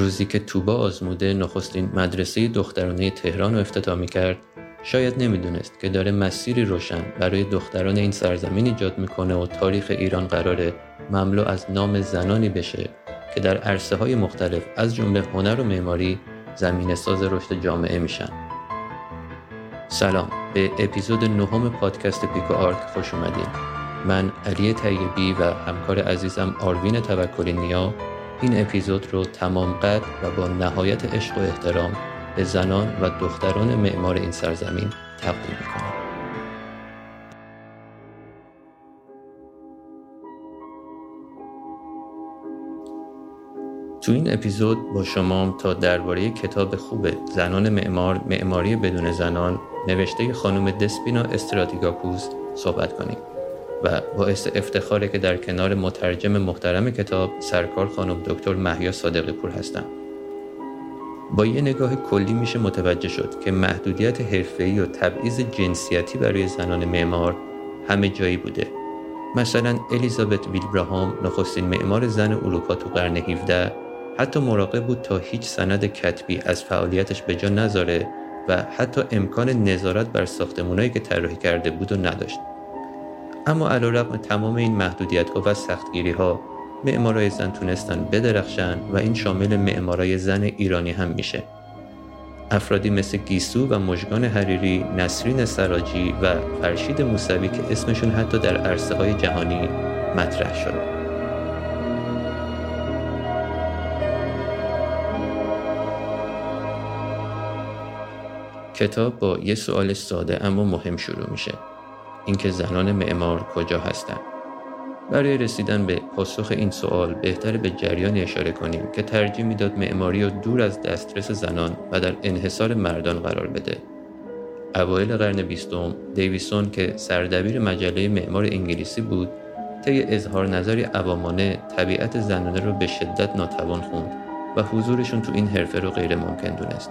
روزی که توبا آزموده نخستین مدرسه دخترانه تهران رو افتتاح کرد شاید نمی‌دونست که داره مسیری روشن برای دختران این سرزمین ایجاد می‌کنه و تاریخ ایران قراره مملو از نام زنانی بشه که در عرصه های مختلف از جمله هنر و معماری زمین ساز رشد جامعه میشن. سلام به اپیزود نهم پادکست پیکو آرک خوش اومدین. من علی طیبی و همکار عزیزم آروین توکلی نیا این اپیزود رو تمام قد و با نهایت عشق و احترام به زنان و دختران معمار این سرزمین تقدیم می‌کنم. تو این اپیزود با شما تا درباره کتاب خوب زنان معمار معماری بدون زنان نوشته خانم دسپینا استراتیگاپوس صحبت کنیم. و باعث افتخاره که در کنار مترجم محترم کتاب سرکار خانم دکتر محیا صادقی پور هستم. با یه نگاه کلی میشه متوجه شد که محدودیت حرفه‌ای و تبعیض جنسیتی برای زنان معمار همه جایی بوده. مثلا الیزابت ویلبراهام نخستین معمار زن اروپا تو قرن 17 حتی مراقب بود تا هیچ سند کتبی از فعالیتش به جا نذاره و حتی امکان نظارت بر ساختمونایی که طراحی کرده بود و نداشت. اما علیرغم تمام این محدودیت ها و سختگیری ها معمارای زن تونستن بدرخشن و این شامل معمارای زن ایرانی هم میشه افرادی مثل گیسو و مژگان حریری، نسرین سراجی و فرشید موسوی که اسمشون حتی در عرصه های جهانی مطرح شد. کتاب با یه سوال ساده اما مهم شروع میشه. اینکه زنان معمار کجا هستند. برای رسیدن به پاسخ این سوال بهتر به جریانی اشاره کنیم که ترجیح می‌داد معماری را دور از دسترس زنان و در انحصار مردان قرار بده. اوایل قرن بیستم دیویسون که سردبیر مجله معمار انگلیسی بود طی اظهار نظری عوامانه طبیعت زنانه رو به شدت ناتوان خوند و حضورشون تو این حرفه رو غیر ممکن دونست.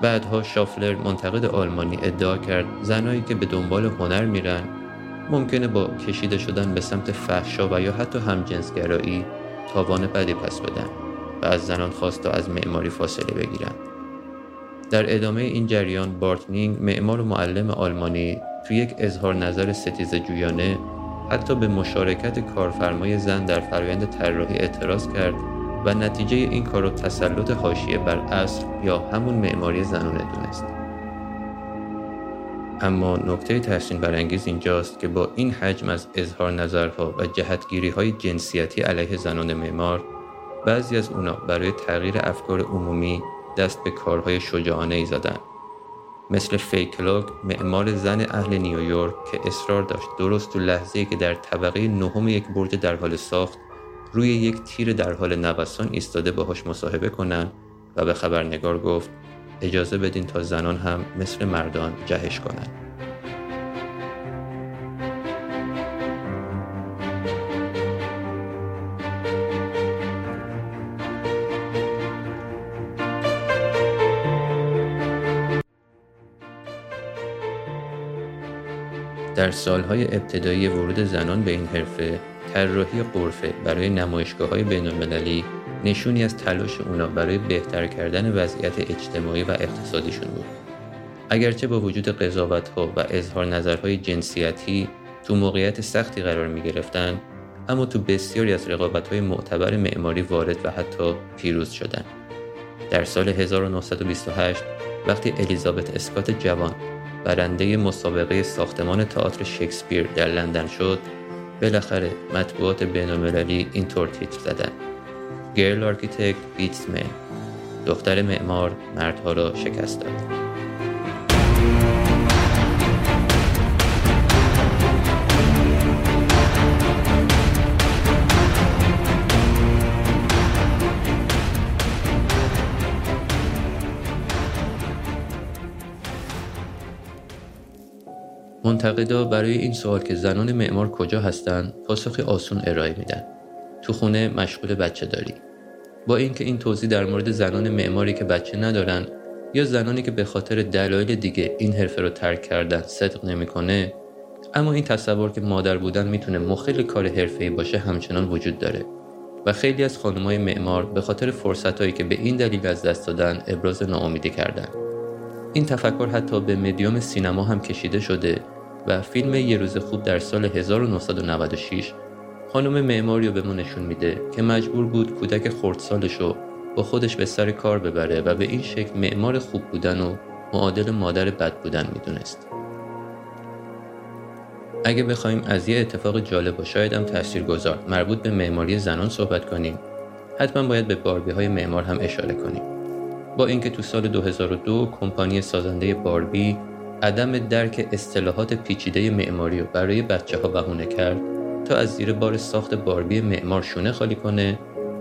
بعدها شفلر منتقد آلمانی ادعا کرد زنایی که به دنبال هنر میرن ممکنه با کشیده شدن به سمت فحشا و یا حتی همجنسگرایی تاوان بدی پس بدن و از زنان خواست تا از معماری فاصله بگیرن. در ادامه این جریان بارتنینگ معمار و معلم آلمانی تو یک اظهار نظر ستیز جویانه حتی به مشارکت کارفرمای زن در فرایند طراحی اعتراض کرد و نتیجه این کار رو تسلط حاشیه بر اصل یا همون معماری زنانه دونست. اما نکته تحسین برانگیز اینجاست که با این حجم از اظهار نظرها و جهتگیری های جنسیتی علیه زنان معمار بعضی از اونا برای تغییر افکار عمومی دست به کارهای شجاعانه ای زدن. مثل فیکلاک معمار زن اهل نیویورک که اصرار داشت درست تو لحظه که در طبقه نهم یک برج در حال ساخت روی یک تیر در حال نوسان ایستاده باهاش مصاحبه کنن و به خبرنگار گفت اجازه بدین تا زنان هم مثل مردان جهش کنند. در سالهای ابتدایی ورود زنان به این حرفه طراحی قرفه برای نمایشگاه های بین المللی نشونی از تلاش اونا برای بهتر کردن وضعیت اجتماعی و اقتصادیشون بود. اگرچه با وجود قضاوت ها و اظهار نظرهای جنسیتی تو موقعیت سختی قرار می گرفتن اما تو بسیاری از رقابت های معتبر معماری وارد و حتی پیروز شدن. در سال 1928 وقتی الیزابت اسکات جوان برنده مسابقه ساختمان تئاتر شکسپیر در لندن شد بالاخره مطبوعات بینالمللی اینطور تیتر زدن. Girl architect beats دختر معمار مردها را شکست داد. منتقدا برای این سوال که زنان معمار کجا هستند پاسخ آسون ارائه میدن. تو خونه مشغول بچه داری. با اینکه این توضیح در مورد زنان معماری که بچه ندارن یا زنانی که به خاطر دلایل دیگه این حرفه رو ترک کردن صدق نمی‌کنه اما این تصور که مادر بودن می‌تونه مخل کار حرفه‌ای باشه همچنان وجود داره. و خیلی از خانمای معمار به خاطر فرصتهایی که به این دلیل از دست دادن ابراز ناامیدی کردند. این تفکر حتی به مدیوم سینما هم کشیده شده و فیلم یه روز خوب در سال 1996 خانم معماری رو به ما نشون میده که مجبور بود کودک خردسالش رو با خودش به سر کار ببره و به این شکل معمار خوب بودن و معادل مادر بد بودن می‌دونست. اگه بخوایم از یه اتفاق جالب و شاید هم گذار مربوط به معماری زنان صحبت کنیم حتما باید به باربی های معمار هم اشاره کنیم با اینکه تو سال 2002 کمپانی سازنده باربی عدم درک اصطلاحات پیچیده معماری رو برای بچه ها بهونه کرد تا از زیر بار ساخت باربی معمار شونه خالی کنه.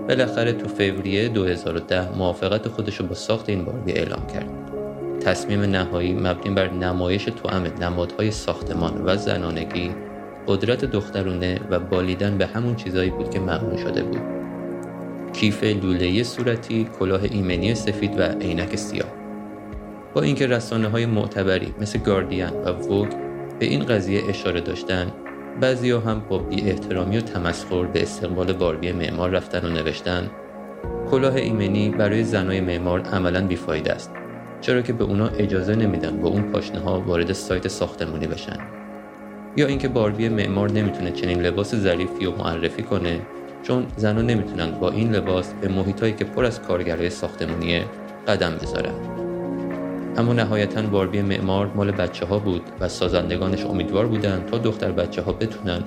بالاخره تو فوریه 2010 موافقت خودش رو با ساخت این باربی اعلام کرد. تصمیم نهایی مبنی بر نمایش توأم نمادهای ساختمان و زنانگی قدرت دخترونه و بالیدن به همون چیزایی بود که ممنوع شده بود. کیف لولهی صورتی کلاه ایمنی سفید و عینک سیاه. با اینکه رسانه های معتبری مثل گاردین و ووگ به این قضیه اشاره داشتن بعضی هم با بی احترامی و تمسخر به استقبال باربی معمار رفتن و نوشتن کلاه ایمنی برای زنای معمار عملا بیفایده است چرا که به اونا اجازه نمیدن با اون پاشنه ها وارد سایت ساختمونی بشن. یا اینکه باربی معمار نمی‌تونه چنین لباس ظریفی و معرفی کنه چون زنها نمی‌تونن با این لباس به محیطایی که پر از کارگرای ساختمونیه قدم بذارن. اما نهایتا باربی معمار مال بچه ها بود و سازندگانش امیدوار بودن تا دختر بچه ها بتونن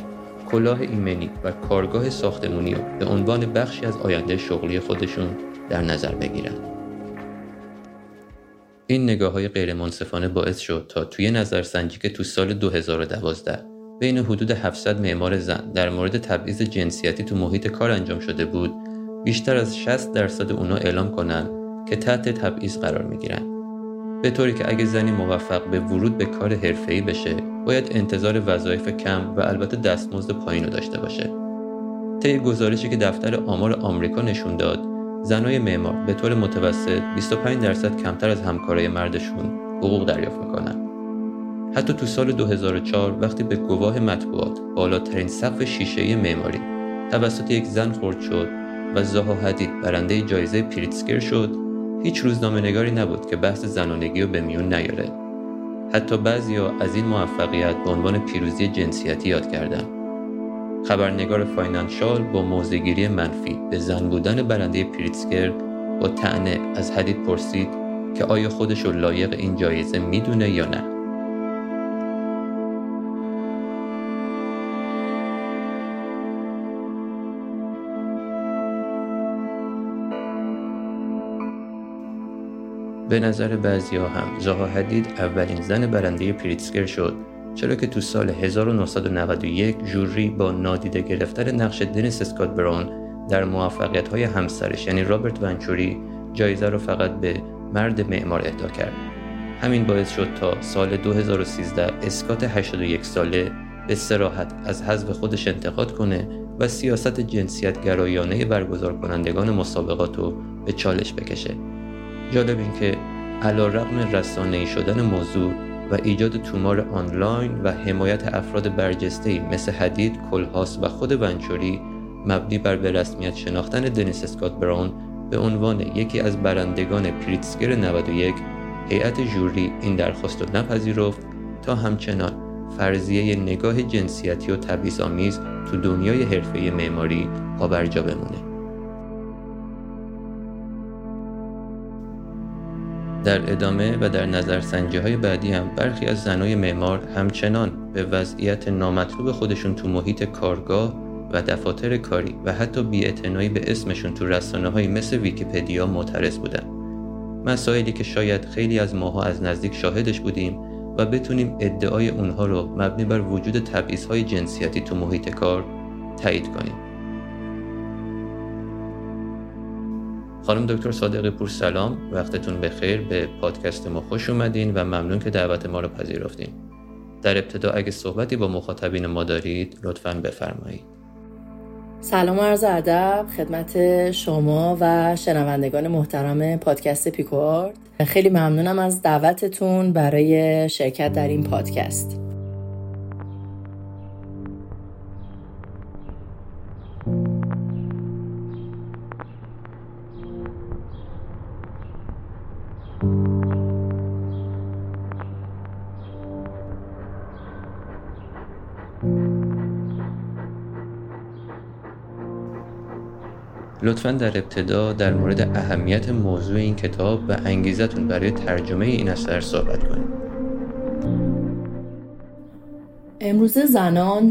کلاه ایمنی و کارگاه ساختمونی رو به عنوان بخشی از آینده شغلی خودشون در نظر بگیرن. این نگاه های غیر منصفانه باعث شد تا توی نظرسنجی که تو سال 2012 بین حدود 700 معمار زن در مورد تبعیض جنسیتی تو محیط کار انجام شده بود بیشتر از 60 درصد اونا اعلام کنن که تحت تبعیض قرار می‌گیرن به طوری که اگه زنی موفق به ورود به کار حرفه‌ای بشه باید انتظار وظایف کم و البته دستمزد پایین رو داشته باشه. طی گزارشی که دفتر آمار آمریکا نشون داد زنای معمار به طور متوسط 25 درصد کمتر از همکارای مردشون حقوق دریافت می‌کنن. حتی تو سال 2004 وقتی به گواه مطبوعات بالاترین سقف شیشه‌ای معماری توسط یک زن خرد شد و زها حدید برنده جایزه پریتسکر شد هیچ روزنامه نگاری نبود که بحث زنانگی رو به میون نیاره. حتی بعضیا از این موفقیت به عنوان پیروزی جنسیتی یاد کردن. خبرنگار فاینانشال با موضع‌گیری منفی به زن بودن برنده پریتسکر با طعنه از حدید پرسید که آیا خودش رو لایق این جایزه می‌دونه یا نه. به نظر بعضی ها هم زها حدید اولین زن برنده پریتسکر شد. چرا که تو سال 1991 جوری با نادیده گرفتن نقش دنیس اسکات برون در موفقیت های همسرش یعنی رابرت ونچوری جایزه رو فقط به مرد معمار اهدا کرد. همین باعث شد تا سال 2013 اسکات 81 ساله به سراحت از حذف خودش انتقاد کنه و سیاست جنسیت گرایانه برگزار کنندگان مسابقات رو به چالش بکشه. جالب این که علا رقم رسانه شدن موضوع و ایجاد تومار آنلاین و حمایت افراد برجسته مثل حدید، کلهاس و خود ونچوری مبنی بر به رسمیت شناختن دنیس اسکات براون به عنوان یکی از برندگان پریتسگر 91 هیئت جوری این درخواست رو نپذیرفت تا همچنان فرضیه نگاه جنسیتی و تبعیض‌آمیز تو دنیای حرفه معماری پابرجا بمونه. در ادامه و در نظرسنجی های بعدی هم برخی از زنای معمار همچنان به وضعیت نامطلوب خودشون تو محیط کارگاه و دفاتر کاری و حتی بیاعتنایی به اسمشون تو رسانه های مثل ویکیپدیا معترض بودن. مسائلی که شاید خیلی از ماها از نزدیک شاهدش بودیم و بتونیم ادعای اونها رو مبنی بر وجود تبعیض های جنسیتی تو محیط کار تایید کنیم. خانم دکتر صادق پور سلام وقتتون بخیر. به پادکست ما خوش اومدین و ممنون که دعوت ما رو پذیرفتین. در ابتدا اگه صحبتی با مخاطبین ما دارید لطفا بفرمایید. سلام و عرض ادب خدمت شما و شنوندگان محترم پادکست پیکوارد خیلی ممنونم از دعوتتون برای شرکت در این پادکست. لطفا در ابتدا در مورد اهمیت موضوع این کتاب و انگیزتون برای ترجمه این اثر صحبت کنید. امروزه زنان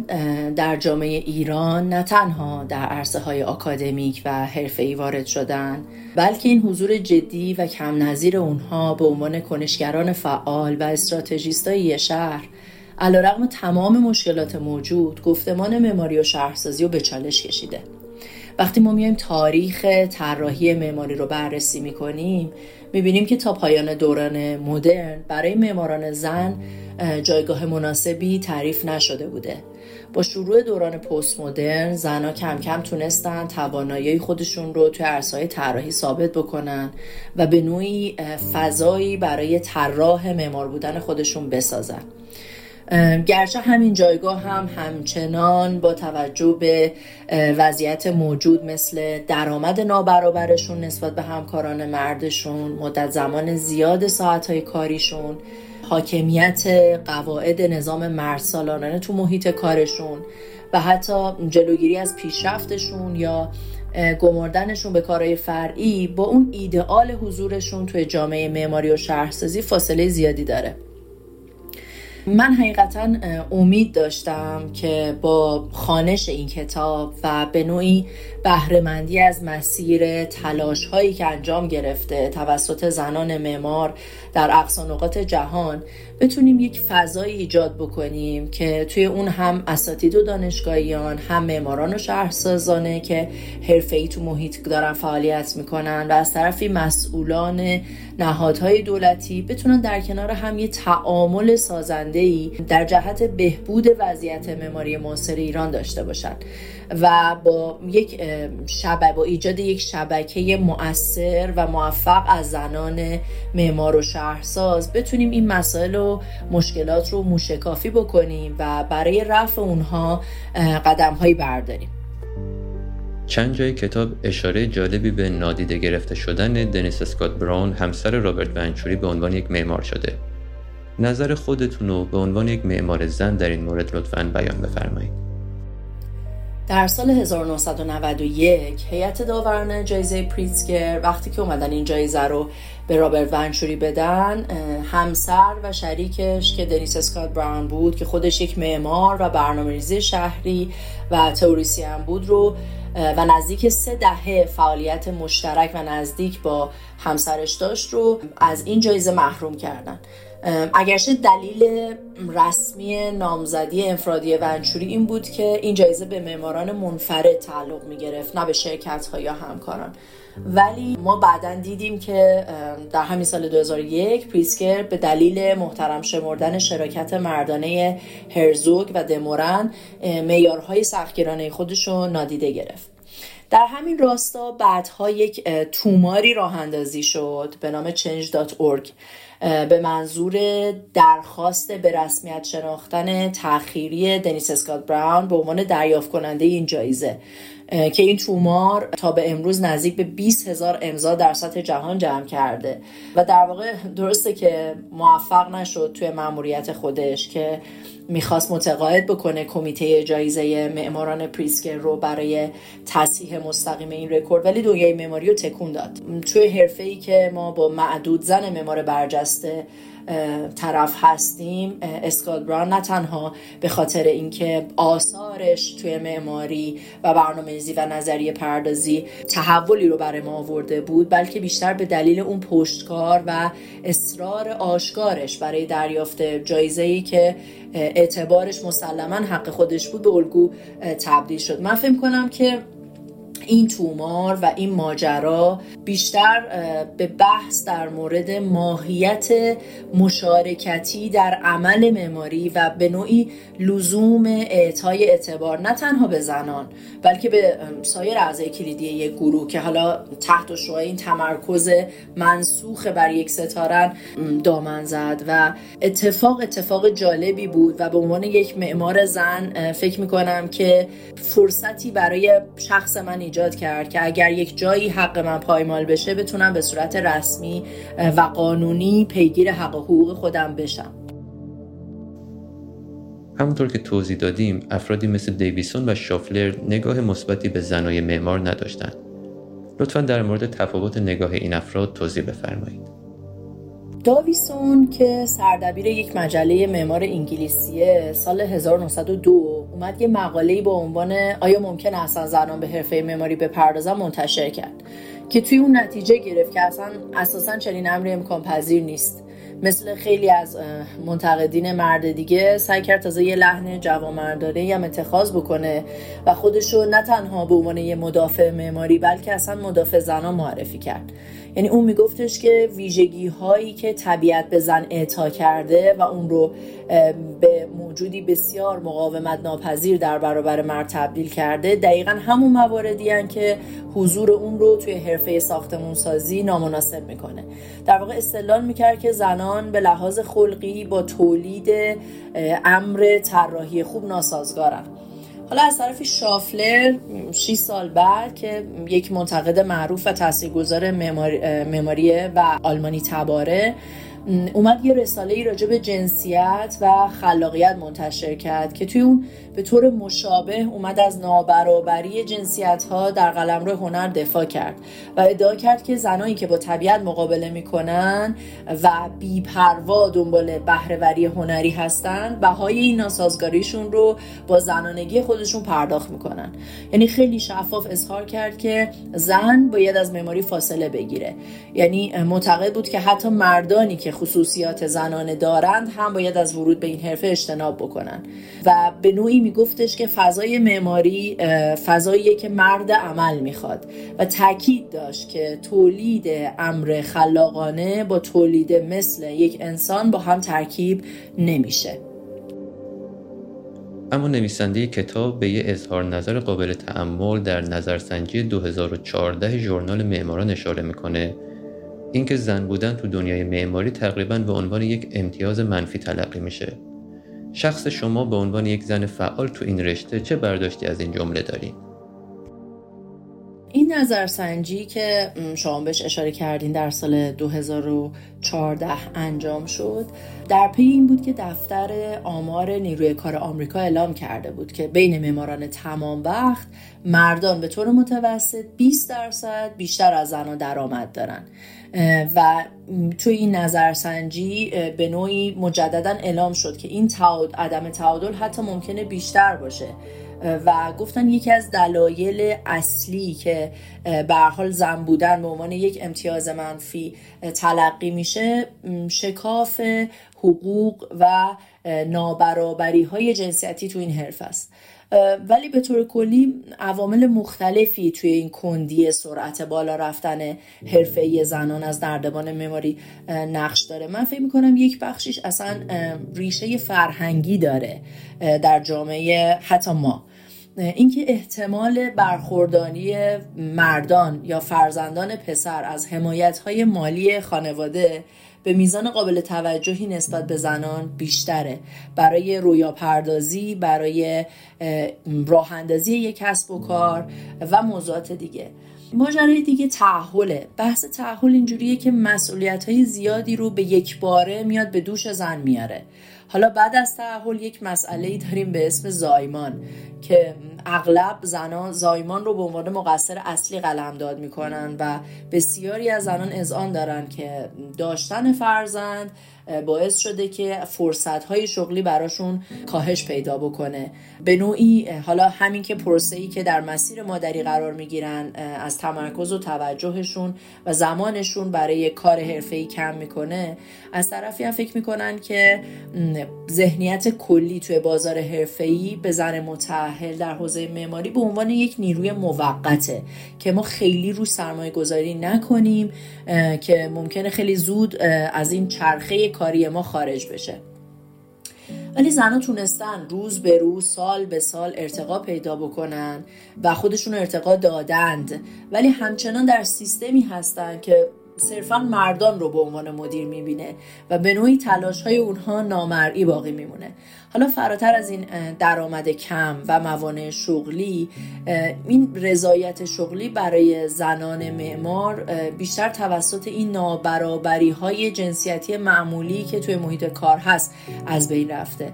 در جامعه ایران نه تنها در عرصه های آکادمیک و حرفه‌ای وارد شدن بلکه این حضور جدی و کم نظیر اونها به عنوان کنشگران فعال و استراتژیستای شهر علیرغم تمام مشکلات موجود گفتمان معماری و شهرسازی رو به چالش کشیده وقتی ما میایم تاریخ طراحی معماری رو بررسی می‌کنیم می‌بینیم که تا پایان دوران مدرن برای معماران زن جایگاه مناسبی تعریف نشده بوده. با شروع دوران پست مدرن زنها کم کم تونستن توانایی خودشون رو توی عرصه‌های طراحی ثابت بکنن و به نوعی فضایی برای طراح معمار بودن خودشون بسازن. گرچه همین جایگاه هم همچنان با توجه به وضعیت موجود مثل درآمد نابرابرشون نسبت به همکاران مردشون مدت زمان زیاد ساعتهای کاریشون حاکمیت قواعد نظام مرد تو محیط کارشون و حتی جلوگیری از پیشرفتشون یا گمردنشون به کارهای فرعی با اون ایدئال حضورشون توی جامعه معماری و شهرسازی فاصله زیادی داره. من حقیقتا امید داشتم که با خانش این کتاب و به نوعی بهرهمندی از مسیر تلاش هایی که انجام گرفته توسط زنان معمار در اقصا نقاط جهان بتونیم یک فضایی ایجاد بکنیم که توی اون هم اساتید و دانشگاهیان هم معماران و شهرسازانه که حرفه‌ای تو محیط دارن فعالیت می‌کنن و از طرفی مسئولان نهادهای دولتی بتونن در کنار هم یه تعامل سازنده در جهت بهبود وضعیت معماری معاصر ایران داشته باشن. و با یک شبکه با ایجاد یک شبکه مؤثر و موفق از زنان معمار و شهرساز بتونیم این مسائل و مشکلات رو موشکافی بکنیم و برای رفع اونها قدم هایی برداریم چند جای کتاب اشاره جالبی به نادیده گرفته شدن دنیس اسکات براون همسر رابرت ونچوری به عنوان یک معمار شده. نظر خودتون رو به عنوان یک معمار زن در این مورد لطفا بیان بفرمایید. در سال 1991 هیئت داوران جایزه پریتزگر وقتی که اومدن این جایزه رو به رابرت ونچوری بدن همسر و شریکش که دنیس اسکات براون بود که خودش یک معمار و برنامه‌ریزی شهری و تئوریسین بود رو و نزدیک سه دهه فعالیت مشترک و نزدیک با همسرش داشت رو از این جایزه محروم کردن. اگرچه دلیل رسمی نامزدی انفرادی ونچوری این بود که این جایزه به معماران منفرد تعلق می گرفت نه به شرکت ها یا همکاران. ولی ما بعدا دیدیم که در همین سال 2001 پریسکر به دلیل محترم شمردن شراکت مردانه هرزوگ و دمورن معیارهای سختگیرانه خودش رو نادیده گرفت. در همین راستا بعدها یک توماری راه اندازی شد به نام change.org به منظور درخواست به رسمیت شناختن تأخیری دنیس اسکات براون به عنوان دریافت کننده این جایزه که این طومار تا به امروز نزدیک به 20 هزار امضا در سطح جهان جمع کرده. و در واقع درسته که موفق نشد توی مأموریت خودش که می‌خواست متقاعد بکنه کمیته جایزه معماران پریتسکر رو برای تصحیح مستقیم این رکورد ولی دنیای معماری رو تکون داد. توی حرفه ای که ما با معدود زن معمار برجسته طرف هستیم اسکات بران نه تنها به خاطر اینکه آثارش توی معماری و برنامه‌ریزی و نظریه پردازی تحولی رو برای ما آورده بود بلکه بیشتر به دلیل اون پشتکار و اصرار آشکارش برای دریافت جایزه ای که اعتبارش مسلما حق خودش بود به الگو تبدیل شد. من فکر کنم که این تومار و این ماجرا بیشتر به بحث در مورد ماهیت مشارکتی در عمل معماری و به نوعی لزوم اعطای اعتبار نه تنها به زنان بلکه به سایر اعضای کلیدی یک گروه که حالا تحت شعای این تمرکز منسوخ بر یک ستارن دامن زد و اتفاق اتفاق جالبی بود و به عنوان یک معمار زن فکر می‌کنم که فرصتی برای شخص من ایجاد کرد که اگر یک جایی حق من پایمال بشه بتونم به صورت رسمی و قانونی پیگیر حق و حقوق خودم بشم. همونطور که توضیح دادیم افرادی مثل دیویسون و شافلر نگاه مثبتی به زنای معمار نداشتند. لطفا در مورد تفاوت نگاه این افراد توضیح بفرمایید. داویسون که سردبیر یک مجله معمار انگلیسیه سال 1902 اومد یه مقاله با عنوان آیا ممکن اصلا زنان به حرفه معماری بپردازن منتشر کرد که توی اون نتیجه گرفت که اصلا اساسا چنین امری امکان پذیر نیست. مثل خیلی از منتقدین مرد دیگه سعی کرد تازه یه لحن جوامردانه هم اتخاذ بکنه و خودشو نه تنها به عنوان یه مدافع معماری بلکه اصلا مدافع زنان معرفی کرد. یعنی اون میگفتش که ویژگی هایی که طبیعت به زن اعطا کرده و اون رو به موجودی بسیار مقاومت ناپذیر در برابر مرد تبدیل کرده دقیقا همون مواردی هن که حضور اون رو توی حرفه ساختمون سازی نامناسب می‌کنه. در واقع استدلال می‌کرد که زنان به لحاظ خلقی با تولید امر طراحی خوب ناسازگارن. حالا از طرف شافلر 6 سال بعد که یک منتقد معروف و تاثیرگذار معماری و آلمانی تباره اومد یه رساله ای راجع به جنسیت و خلاقیت منتشر کرد که توی اون به طور مشابه اومد از نابرابری جنسیت ها در قلمرو هنر دفاع کرد و ادعا کرد که زنایی که با طبیعت مقابله می‌کنن و بیپروا دنبال بهرهوری هنری هستن بهای این ناسازگاریشون رو با زنانگی خودشون پرداخت می‌کنن. یعنی خیلی شفاف اظهار کرد که زن باید از معماری فاصله بگیره. یعنی معتقد بود که حتی مردانی که خصوصیات زنانه دارند هم باید از ورود به این حرفه اجتناب بکنن. و به نوعی میگفتش که فضای معماری فضاییه که مرد عمل می‌خواد. و تاکید داشت که تولید امر خلاقانه با تولید مثل یک انسان با هم ترکیب نمیشه. اما نویسنده کتاب به یه اظهار نظر قابل تعمل در نظرسنجی 2014 ژورنال معماران اشاره می‌کنه اینکه زن بودن تو دنیای معماری تقریبا به عنوان یک امتیاز منفی تلقی میشه شخص شما به عنوان یک زن فعال تو این رشته چه برداشتی از این جمله دارین؟ این نظرسنجی که شما بهش اشاره کردین در سال 2014 انجام شد در پی این بود که دفتر آمار نیروی کار آمریکا اعلام کرده بود که بین معماران تمام وقت مردان به طور متوسط 20 درصد بیشتر از زنان درآمد دارن و توی این نظرسنجی به نوعی مجددا اعلام شد که این تعاد، عدم تعادل حتی ممکنه بیشتر باشه. و گفتن یکی از دلایل اصلی که به حال زن بودن به عنوان یک امتیاز منفی تلقی میشه شکاف حقوق و نابرابری های جنسیتی تو این حرف است. ولی به طور کلی عوامل مختلفی توی این کندی سرعت بالا رفتن حرفه زنان از نردبان معماری نقش داره. من فکر می‌کنم یک بخشیش اصلا ریشه فرهنگی داره در جامعه حتی ما. اینکه احتمال برخوردانی مردان یا فرزندان پسر از حمایت های مالی خانواده به میزان قابل توجهی نسبت به زنان بیشتره. برای رویا پردازی برای راه اندازی یک کسب و کار و موضوعات دیگه. ماجرای دیگه تعهله بحث تعهل اینجوریه که مسئولیت های زیادی رو به یک باره میاد به دوش زن میاره. حالا بعد از تعهل یک مسئله داریم به اسم زایمان که اغلب زنان زایمان رو به عنوان مقصر اصلی قلمداد می‌کنن و بسیاری از زنان اذعان دارن که داشتن فرزند باعث شده که فرصت های شغلی براشون کاهش پیدا بکنه. به نوعی حالا همین که پروسه ای که در مسیر مادری قرار می‌گیرن از تمرکز و توجهشون و زمانشون برای کار حرفه‌ای کم می‌کنه از طرفی هم فکر می‌کنن که ذهنیت کلی توی بازار حرفه‌ای به زن متأهل در حوزه معماری به عنوان یک نیروی موقته که ما خیلی رو سرمایه گذاری نکنیم که ممکنه خیلی زود از این چرخه کاری ما خارج بشه. ولی زنها تونستن روز به روز سال به سال ارتقا پیدا بکنن و خودشون ارتقا دادند. ولی همچنان در سیستمی هستن که صرفا مردان رو به عنوان مدیر می‌بینه و به نوعی تلاش های اونها نامرئی باقی میمونه. حالا فراتر از این درآمد کم و موانع شغلی این رضایت شغلی برای زنان معمار بیشتر توسط این نابرابری های جنسیتی معمولی که توی محیط کار هست از بین رفته.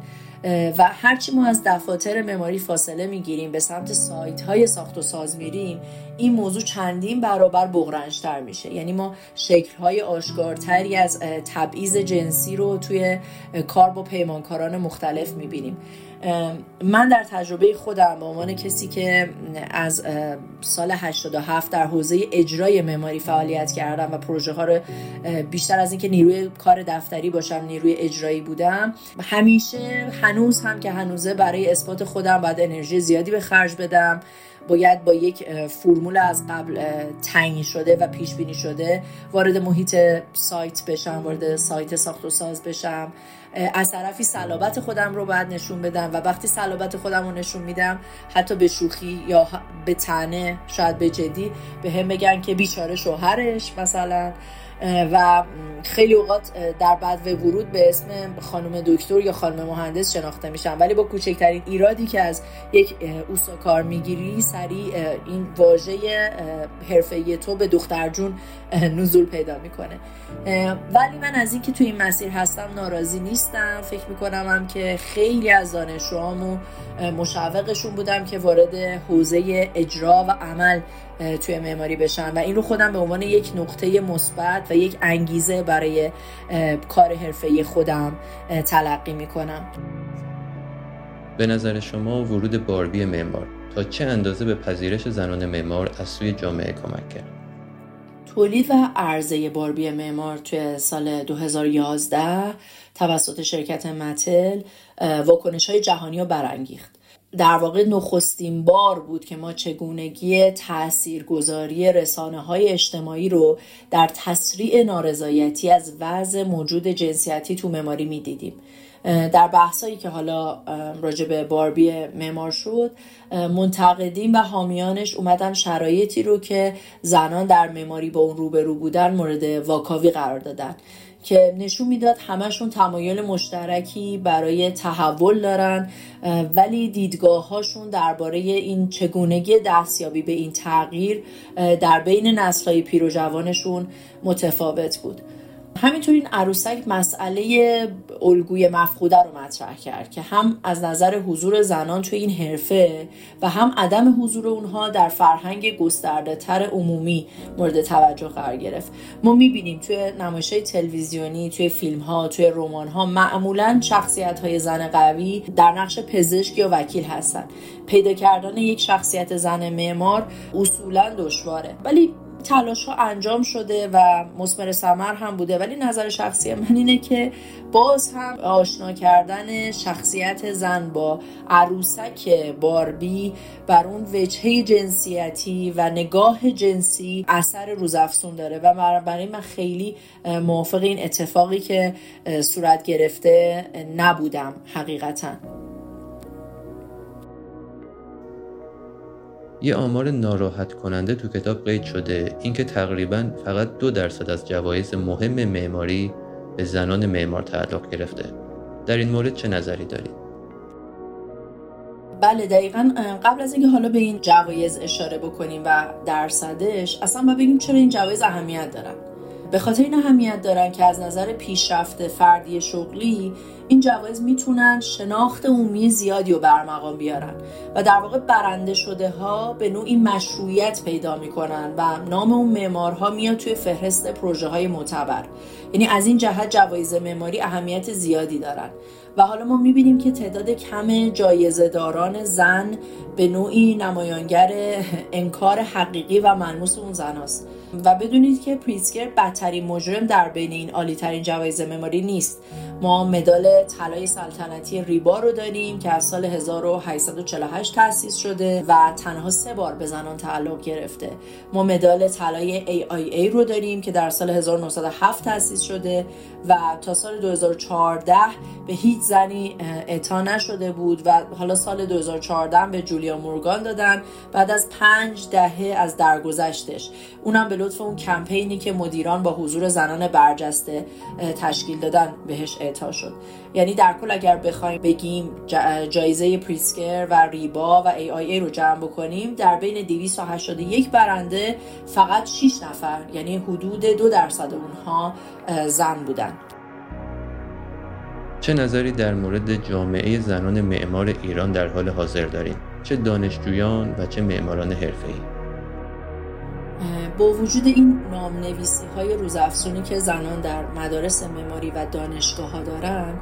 و هرچی ما از دفاتر معماری فاصله می‌گیریم به سمت سایت های ساخت و ساز میریم این موضوع چندین برابر بغرنجتر میشه. یعنی ما شکلهای آشکارتری از تبعیض جنسی رو توی کار با پیمانکاران مختلف می‌بینیم. من در تجربه خودم به عنوان کسی که از سال 87 در حوزه اجرای معماری فعالیت کردم و پروژه ها رو بیشتر از اینکه نیروی کار دفتری باشم نیروی اجرایی بودم همیشه هنوز هم که هنوزه برای اثبات خودم باید انرژی زیادی به خرج بدم. باید با یک فرمول از قبل تعیین شده و پیش بینی شده وارد محیط سایت بشم وارد سایت ساخت و ساز بشم. از طرفی صلابت خودم رو باید نشون بدم و وقتی صلابت خودم رو نشون میدم حتی به شوخی یا به تنه شاید به جدی به هم بگن که بیچاره شوهرش مثلا. و خیلی اوقات در بعد ورود به اسم خانم دکتر یا خانم مهندس شناخته میشن ولی با کوچکترین ایرادی که از یک اوسا کار می‌گیری سریع این واژه حرفه تو به دختر جون نزول پیدا می‌کنه. ولی من از اینکه تو این مسیر هستم ناراضی نیستم. فکر می‌کنم هم که خیلی از دانشجوامو مشوقشون بودم که وارد حوزه اجرا و عمل توی معماری بشن و این رو خودم به عنوان یک نقطه مثبت و یک انگیزه برای کار حرفه خودم تلقی می‌کنم. به نظر شما ورود باربی معمار تا چه اندازه به پذیرش زنان معمار از سوی جامعه کمک کرد؟ تولید و عرضه باربی معمار توی سال 2011 توسط شرکت متل واکنش های جهانی رو برانگیخت. در واقع نخستین بار بود که ما چگونگی تاثیرگذاری رسانه های اجتماعی رو در تسریع نارضایتی از وضع موجود جنسیتی تو معماری می‌دیدیم. در بحثایی که حالا راجع به باربی معمار شد منتقدین و حامیانش اومدن شرایطی رو که زنان در معماری با اون روبرو بودن مورد واکاوی قرار دادن. که نشون می‌داد همشون تمایل مشترکی برای تحول دارن ولی دیدگاه هاشون درباره این چگونگی دستیابی به این تغییر در بین نسلهای پیر و جوانشون متفاوت بود. همینطور این عروسک مسئله الگوی مفقوده رو مطرح کرد که هم از نظر حضور زنان توی این حرفه و هم عدم حضور اونها در فرهنگ گسترده تر عمومی مورد توجه قرار گرفت. ما می‌بینیم توی نمایش تلویزیونی توی فیلم ها توی رمان ها معمولا شخصیت های زن قوی در نقش پزشک یا وکیل هستن. پیدا کردن یک شخصیت زن معمار اصولا دشواره. ولی تلاش ها انجام شده و مسمر سمر هم بوده. ولی نظر شخصی من اینه که باز هم آشنا کردن شخصیت زن با عروسک باربی بر اون وجهه جنسیتی و نگاه جنسی اثر روزافزون داره و برای من خیلی موافق این اتفاقی که صورت گرفته نبودم حقیقتا. یه آمار ناراحت کننده تو کتاب قید شده اینکه تقریبا فقط دو درصد از جوایز مهم معماری به زنان معمار تعلق گرفته در این مورد چه نظری دارید؟ بله دقیقا قبل از اینکه حالا به این جوایز اشاره بکنیم و درصدش اصلا ما بگیم چرا این جوایز اهمیت دارن به خاطر این اهمیت دارن که از نظر پیشرفت فردی شغلی این جوایز می‌تونن شناخت عمومی زیادی رو برمقام بیارن و در واقع برنده شده ها به نوعی مشروعیت پیدا می‌کنن و نام اون معمارها میاد توی فهرست پروژه های معتبر یعنی از این جهت جوایز معماری اهمیت زیادی دارن و حالا ما می‌بینیم که تعداد کم جایزه داران زن به نوعی نمایانگر انکار حقیقی و ملموس اون زن است. و بدونید که پریسکر بدترین مجرم در بین این عالی ترین جوایز مماری نیست. ما مدال طلای سلطنتی ریبا رو داریم که از سال 1848 تأسیس شده و تنها سه بار به زنان تعلق گرفته. ما مدال طلای AIA رو داریم که در سال 1907 تأسیس شده و تا سال 2014 به هیچ زنی اعطا نشده بود و حالا سال 2014 به جولیا مورگان دادن. بعد از پنج دهه از درگذشتش. اونم به لطف اون کمپینی که مدیران با حضور زنان برجسته تشکیل دادن بهش اعطا شد یعنی در کل اگر بخوایم بگیم جایزه پریتسکر و RIBA و AIA رو جمع بکنیم در بین 281 برنده فقط 6 نفر یعنی حدود دو درصد اونها زن بودن چه نظری در مورد جامعه زنان معمار ایران در حال حاضر دارید؟ چه دانشجویان و چه معماران حرفه‌ای؟ با وجود این نام نویسی های روزافزونی که زنان در مدارس معماری و دانشگاه ها دارن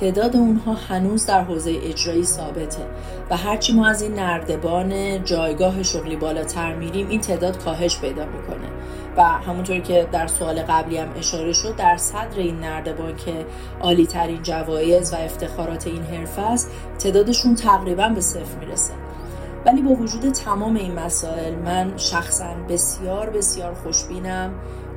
تعداد اونها هنوز در حوزه اجرایی ثابته و هرچی ما از این نردبان جایگاه شغلی بالاتر میریم این تعداد کاهش پیدا می‌کنه. و همونطوری که در سوال قبلی هم اشاره شد در صدر این نردبان که عالی ترین جوایز و افتخارات این حرفه است تعدادشون تقریبا به صفر می‌رسه. ولی با وجود تمام این مسائل من شخصا بسیار بسیار خوشبینم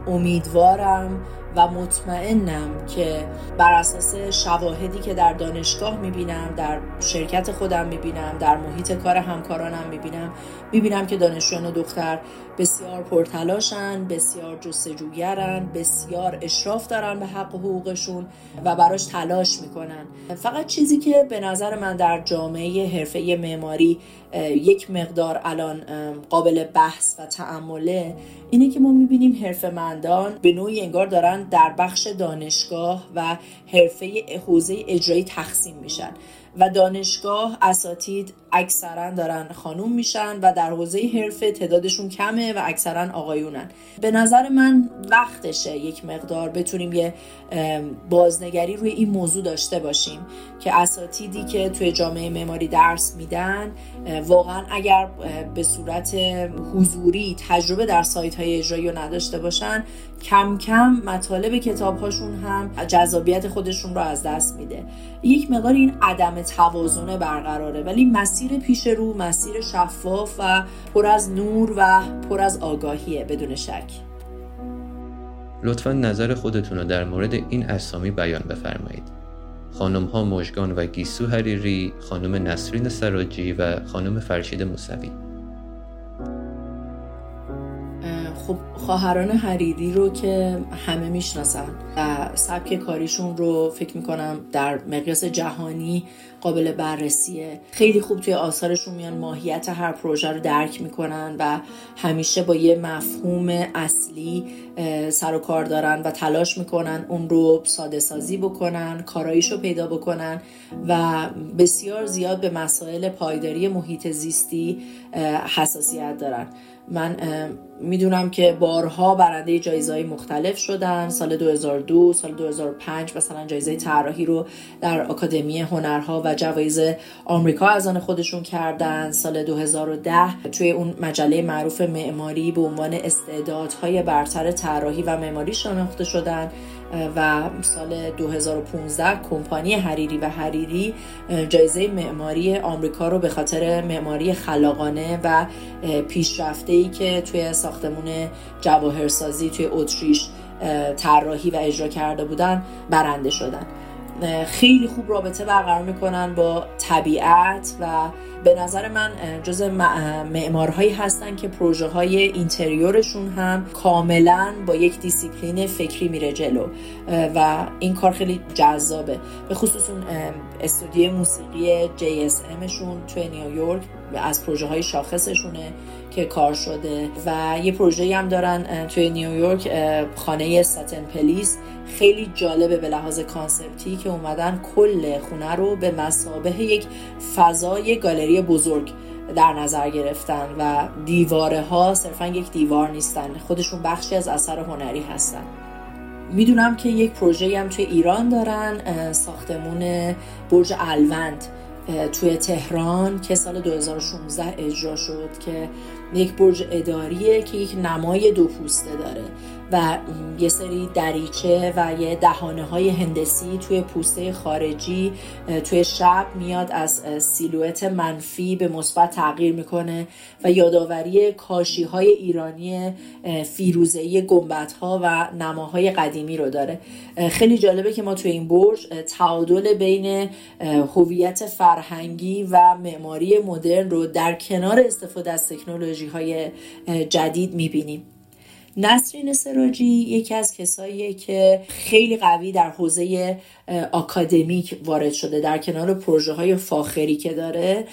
امیدوارم و مطمئنم که بر اساس شواهدی که در دانشگاه می‌بینم در شرکت خودم می‌بینم در محیط کار همکارانم می‌بینم می‌بینم که دانشجویان دختر بسیار پرتلاشن بسیار جستجوگرن بسیار اشراف دارن به حق و حقوقشون و براش تلاش می‌کنن. فقط چیزی که به نظر من در جامعه حرفه معماری یک مقدار الان قابل بحث و تعمله. اینه که ما می‌بینیم حرفه مندان به نوعی انگار دارن در بخش دانشگاه و حرفه حوزه اجرایی تقسیم میشن. و دانشگاه اساتید اکثرا دارن خانوم میشن و در حوزه حرفه تعدادشون کمه و اکثرا آقایونن. به نظر من وقتشه یک مقدار بتونیم یه بازنگری روی این موضوع داشته باشیم که اساتیدی که توی جامعه معماری درس میدن واقعا اگر به صورت حضوری تجربه در سایت های اجرایی رو نداشته باشن کم کم مطالب کتاب هاشون هم جذابیت خودشون رو از دست میده. یک مقدار این عدم توازنه برقراره ولی مسیر پیش رو مسیر شفاف و پر از نور و پر از آگاهیه بدون شک. لطفا نظر خودتون رو در مورد این اسامی بیان بفرمایید. خانم ها مژگان و گیسو حریری، خانم نسرین سراجی و خانم فرشید موسوی. خب خواهران حریری رو که همه می‌شناسن و سبک کاریشون رو فکر می‌کنم در مقیاس جهانی قابل بررسیه. خیلی خوب توی آثارشون میان ماهیت هر پروژه رو درک می‌کنن و همیشه با یه مفهوم اصلی سر و کار دارن و تلاش می‌کنن اون رو ساده سازی بکنن کاراییش رو پیدا بکنن و بسیار زیاد به مسائل پایداری محیط زیستی حساسیت دارن. من می‌دونم که بارها برنده جایزه مختلف شدن. سال 2002 سال 2005 مثلا جایزه طراحی رو در آکادمی هنرها و جوایز آمریکا از آن خودشون کردن. سال 2010 توی اون مجله معروف معماری به عنوان استعدادهای برتر طراحی و معماری شناخته شدن. و سال 2015 کمپانی حریری و حریری جایزه معماری آمریکا رو به خاطر معماری خلاقانه و پیشرفته ای که توی ساختمون جواهرسازی توی اتریش طراحی و اجرا کرده بودن برنده شدن. خیلی خوب رابطه برقرار می‌کنن با طبیعت و به نظر من جزء معمارهایی هستن که پروژه های interior شون هم کاملا با یک دیسیپلین فکری میره جلو. و این کار خیلی جذابه. به خصوص اون استودیو موسیقی JSM توی نیویورک از پروژه های شاخصشونه. که کار شده و یه پروژه هم دارن توی نیویورک خانه ساتن پلیس. خیلی جالبه به لحاظ concept ی که اومدن کل خونه رو به مثابه یک فضای گالری بزرگ در نظر گرفتن و دیواره ها صرفا یک دیوار نیستن. خودشون بخشی از اثر هنری هستن. می‌دونم که یک پروژه هم توی ایران دارن ساختمون برج الوند توی تهران که سال 2016 اجرا شد که یک برج اداریه که یک نمای دو پوسته داره. و یه سری دریچه و یه دهانه های هندسی توی پوسته خارجی توی شب میاد از سیلویت منفی به مثبت تغییر می‌کنه و یادآوری کاشی های ایرانی فیروزهی گنبت ها و نماهای قدیمی رو داره. خیلی جالبه که ما توی این برج تعادل بین هویت فرهنگی و معماری مدرن رو در کنار استفاده از تکنولوژی های جدید می‌بینیم. نسرین سراجی یکی از کساییه که خیلی قوی در حوزه آکادمیک وارد شده در کنار پروژه های فاخری که داره.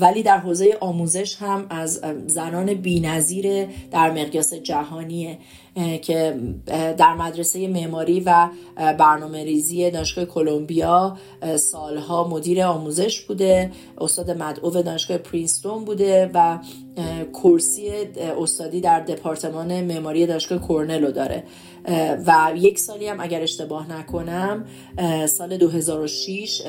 ولی در حوزه آموزش هم از زنان بینظیر در مقیاس جهانیه. که در مدرسه معماری و برنامه ریزی دانشگاه کلمبیا سالها مدیر آموزش بوده استاد مدعو دانشگاه پرینستون بوده و کرسی استادی در دپارتمان معماری دانشگاه کورنلو داره. و یک سالی هم اگر اشتباه نکنم سال 2006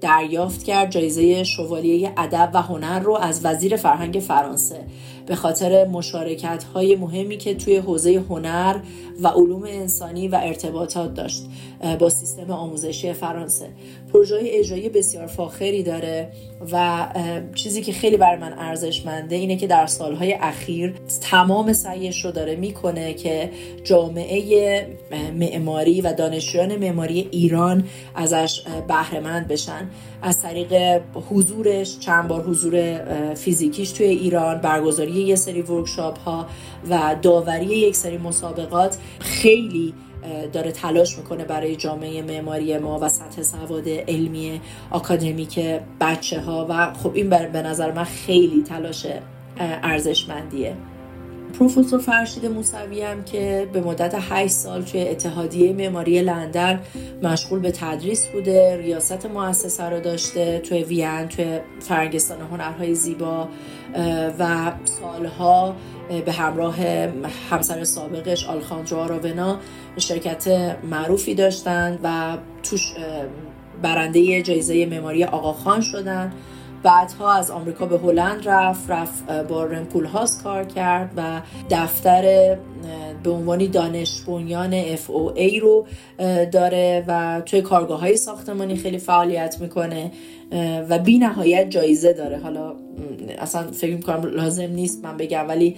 دریافت کرد جایزه شوالیه ادب و هنر رو از وزیر فرهنگ فرانسه. به خاطر مشارکت های مهمی که توی حوزه هنر و علوم انسانی و ارتباطات داشت با سیستم آموزشی فرانسه. پروژه اجرایی بسیار فاخری داره و چیزی که خیلی بر من ارزشمنده اینه که در سالهای اخیر تمام سعیش رو داره می‌کنه که جامعه معماری و دانشجویان معماری ایران ازش بهرهمند بشن. از طریق حضورش چند بار حضور فیزیکیش توی ایران برگزاری یه سری ورکشاپ ها و داوری یک سری مسابقات خیلی داره تلاش می‌کنه برای جامعه معماری ما و سطح سواد علمی آکادمیک بچه ها و خب این به نظر من خیلی تلاش ارزشمندیه. پروفسور فرشید موسوی هم که به مدت 8 سال توی اتحادیه معماری لندن مشغول به تدریس بوده ریاست مؤسسه رو داشته توی وین توی فرنگستان هنرهای زیبا و سالها به همراه همسر سابقش آلخاندرو آراونا شرکت معروفی داشتن و توش برنده جایزه معماری آقاخان شدن بعدها از آمریکا به هلند رفت رفت با رمپول هاست کار کرد و دفتر به عنوانی دانش بنیان FOA رو داره و توی کارگاه های ساختمانی خیلی فعالیت می‌کنه و بی نهایت جایزه داره. حالا اصلا فکر می‌کنم لازم نیست من بگم ولی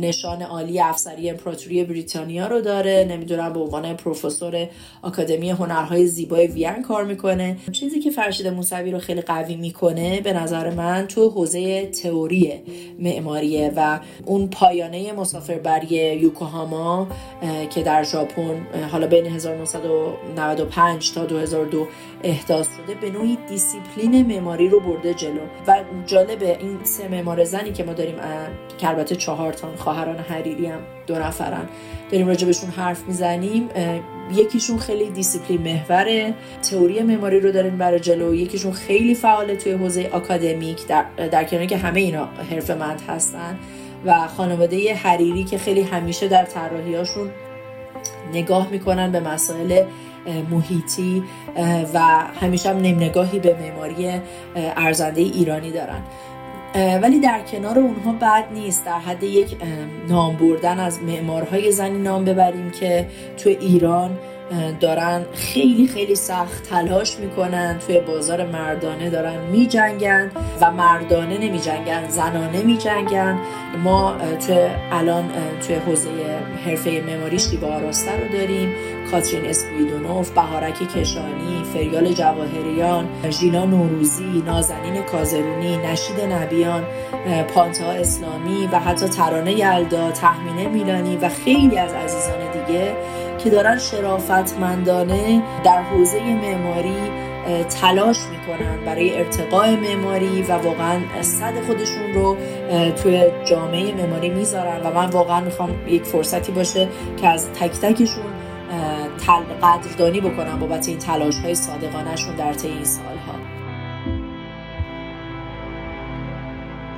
نشان عالی افسری امپراتوری بریتانیا رو داره. نمی‌دونم به عنوان پروفسور آکادمی هنرهای زیبای وین کار می‌کنه. چیزی که فرشید موسوی رو خیلی قوی می‌کنه به نظر من تو حوزه تئوری معماریه و اون پایانه مسافربری یوکوهاما که در ژاپن حالا بین 1995 تا 2002 احداث شده به نوعی دیسیپلین معماری رو برده جلو. و جالبه این سه معمار زنی که ما داریم که البته چهار تان خواهران حریری هم دو نفرن داریم راجبشون حرف می‌زنیم. یکیشون خیلی دیسیپلین محوره تئوری معماری رو داره می‌بره جلو. یکیشون خیلی فعاله توی حوزه آکادمیک در, در که همه اینا مند هستن. و خانواده حریری که خیلی همیشه در طراحیاشون نگاه می‌کنن به مسائل محیطی و همیشه هم نگاهی به معماری ارزنده ایرانی دارن. ولی در کنار اونها بد نیست. در حد یک نام بردن از معمارهای زنی نام ببریم که تو ایران دارن خیلی خیلی سخت تلاش می‌کنن. توی بازار مردانه دارن میجنگن و مردانه نمیجنگن زنانه میجنگن. ما توی الان توی حوزه حرفه معماری شیبا آراسته رو داریم. کاترین اسپیدونوف بهارک کشانی فریال جواهریان ژینا نوروزی نازنین کازرونی نشید نبیان پانتا اسلامی و حتی ترانه یلدا تحمینه میلانی و خیلی از عزیزان دیگه که دارن شرافتمندانه در حوزه معماری تلاش می‌کنن برای ارتقاء معماری و واقعا صد خودشون رو توی جامعه معماری می‌ذارن و من واقعا می‌خوام یک فرصتی باشه که از تک تکشون قدردانی بکنم بابت این تلاش های صادقانشون در طی این سالها.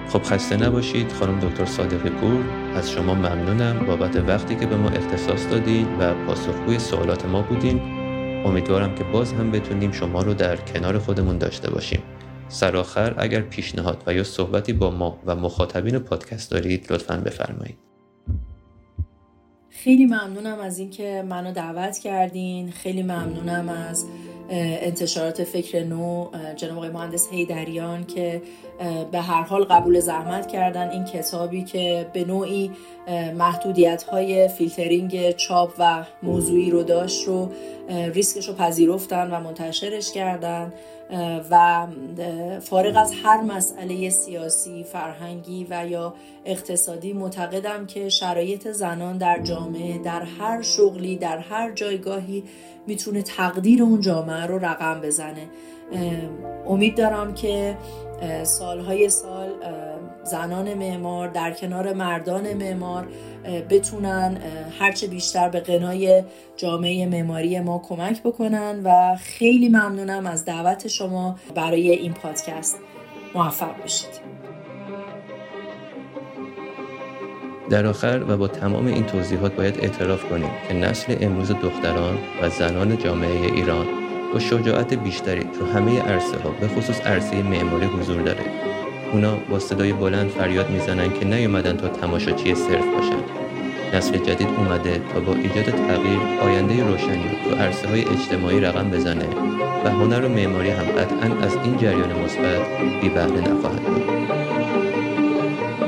خب خسته نباشید خانم دکتر صادقی پور از شما ممنونم. بابت وقتی که به ما اختصاص دادید و پاسخگوی سوالات ما بودین امیدوارم که باز هم بتونیم شما رو در کنار خودمون داشته باشیم. سرآخر اگر پیشنهاد و یا صحبتی با ما و مخاطبین پادکست دارید لطفا بفرمایید. خیلی ممنونم از اینکه منو دعوت کردین. خیلی ممنونم از انتشارات فکر نو جناب آقای مهندس هیدریان که به هر حال قبول زحمت کردن. این کتابی که به نوعی محدودیت های فیلترینگ چاپ و موضوعی رو داشت رو ریسکش رو پذیرفتن و منتشرش کردن. و فارغ از هر مسئله سیاسی، فرهنگی و یا اقتصادی معتقدم که شرایط زنان در جامعه در هر شغلی در هر جایگاهی می‌تونه تقدیر اون جامعه رو رقم بزنه. امید دارم که سالهای سال زنان معمار در کنار مردان معمار بتونن هرچه بیشتر به قنای جامعه معماری ما کمک بکنن و خیلی ممنونم از دعوت شما برای این پادکست. موفق باشید. در آخر و با تمام این توضیحات باید اعتراف کنیم که نسل امروز دختران و زنان جامعه ایران با شجاعت بیشتری تو همه عرصه ها به خصوص عرصه معماری حضور داره. اونا با صدای بلند فریاد می‌زنن که نیومدن تا تماشاچی صرف باشن. نسل جدید اومده تا با ایجاد تغییر آینده روشنی تو عرصه های اجتماعی رقم بزنه و هنر و معماری هم قطعا از این جریان مثبت بی بهره نخواهد بود.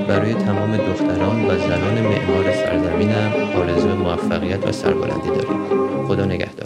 برای تمام دختران و زنان معمار سرزمینم آرزو موفقیت و سربلندی داریم. خدا نگهدار.